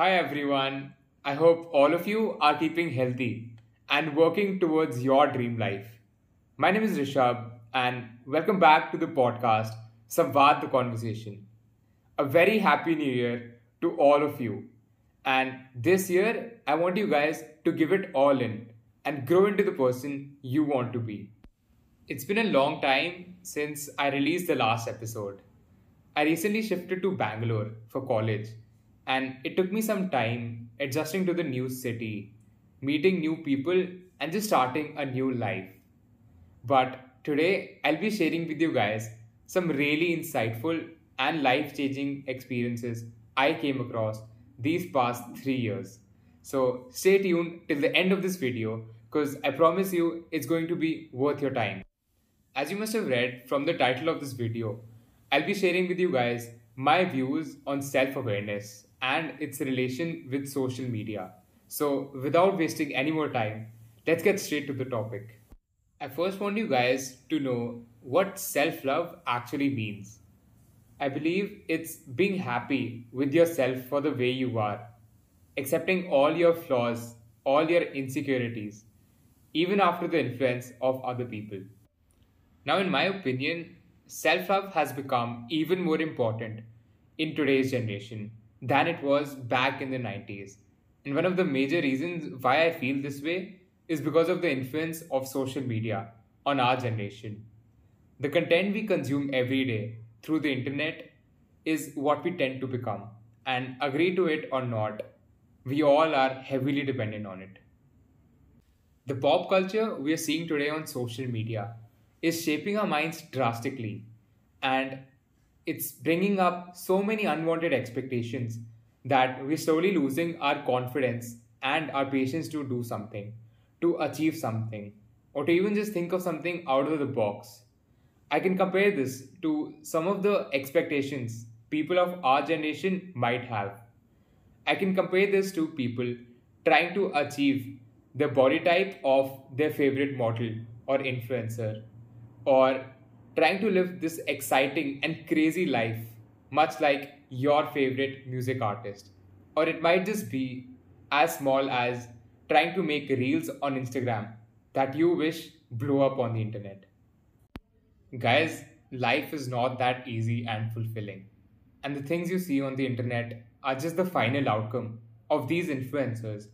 Hi everyone. I hope all of you are keeping healthy and working towards your dream life. My name is Rishabh and welcome back to the podcast Samvad the Conversation. A very happy new year to all of you. And this year, I want you guys to give it all in and grow into the person you want to be. It's been a long time since I released the last episode. I recently shifted to Bangalore for college, and it took me some time adjusting to the new city, meeting new people, and just starting a new life. But today, I'll be sharing with you guys some really insightful and life changing experiences I came across these past three years. So stay tuned till the end of this video because I promise you it's going to be worth your time. As you must have read from the title of this video, I'll be sharing with you guys my views on self awareness and its relation with social media. So, without wasting any more time, let's get straight to the topic. I first want you guys to know what self love actually means. I believe it's being happy with yourself for the way you are, accepting all your flaws, all your insecurities, even after the influence of other people. Now, in my opinion, self love has become even more important in today's generation than it was back in the 90s. And one of the major reasons why I feel this way is because of the influence of social media on our generation. The content we consume every day through the internet is what we tend to become, and agree to it or not, we all are heavily dependent on it. The pop culture we are seeing today on social media is shaping our minds drastically and it's bringing up so many unwanted expectations that we're slowly losing our confidence and our patience to do something, to achieve something, or to even just think of something out of the box. I can compare this to some of the expectations people of our generation might have. I can compare this to people trying to achieve the body type of their favorite model or influencer or trying to live this exciting and crazy life, much like your favorite music artist. Or it might just be as small as trying to make reels on Instagram that you wish blew up on the internet. Guys, life is not that easy and fulfilling. And the things you see on the internet are just the final outcome of these influencers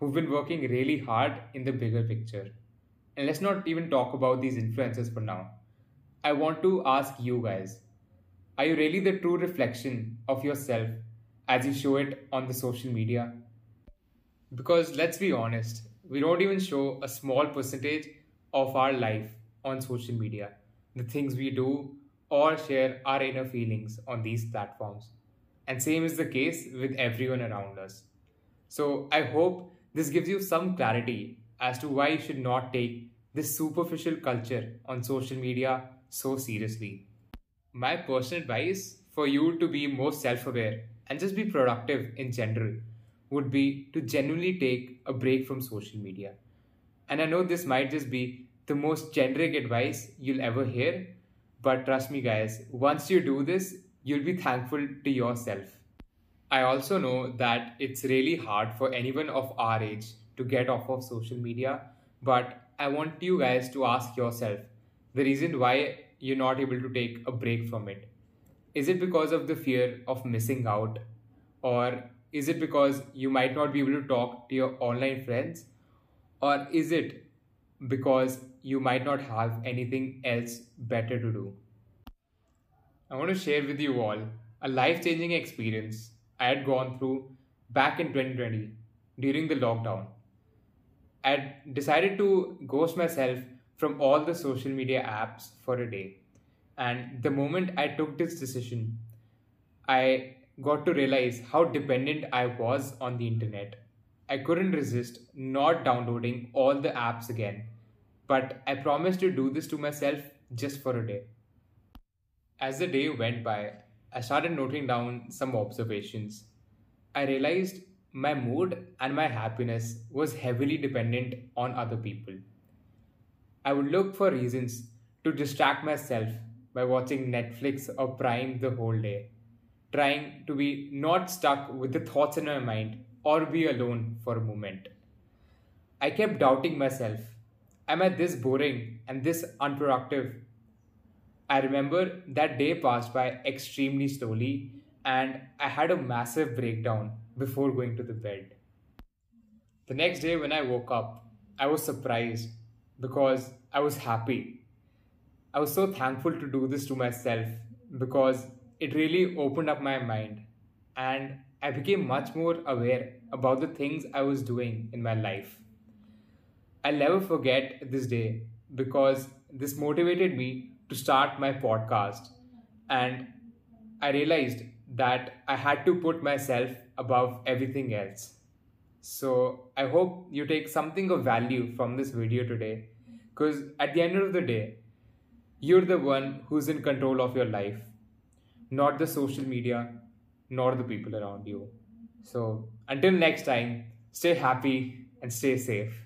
who've been working really hard in the bigger picture. And let's not even talk about these influencers for now. I want to ask you guys are you really the true reflection of yourself as you show it on the social media? Because let's be honest, we don't even show a small percentage of our life on social media, the things we do or share our inner feelings on these platforms. And same is the case with everyone around us. So I hope this gives you some clarity as to why you should not take this superficial culture on social media so seriously. My personal advice for you to be more self aware and just be productive in general would be to genuinely take a break from social media. And I know this might just be the most generic advice you'll ever hear, but trust me, guys, once you do this, you'll be thankful to yourself. I also know that it's really hard for anyone of our age to get off of social media, but I want you guys to ask yourself the reason why you're not able to take a break from it. Is it because of the fear of missing out? Or is it because you might not be able to talk to your online friends? Or is it because you might not have anything else better to do? I want to share with you all a life changing experience I had gone through back in 2020 during the lockdown. I decided to ghost myself from all the social media apps for a day. And the moment I took this decision, I got to realize how dependent I was on the internet. I couldn't resist not downloading all the apps again, but I promised to do this to myself just for a day. As the day went by, I started noting down some observations. I realized my mood and my happiness was heavily dependent on other people. I would look for reasons to distract myself by watching Netflix or Prime the whole day. trying to be not stuck with the thoughts in my mind or be alone for a moment. I kept doubting myself. Am I this boring and this unproductive? I remember that day passed by extremely slowly and I had a massive breakdown before going to the bed. The next day, when I woke up, I was surprised because I was happy. I was so thankful to do this to myself because it really opened up my mind and I became much more aware about the things I was doing in my life. I'll never forget this day because this motivated me to start my podcast and I realized that I had to put myself above everything else. So I hope you take something of value from this video today because at the end of the day, you're the one who's in control of your life, not the social media, nor the people around you. So until next time, stay happy and stay safe.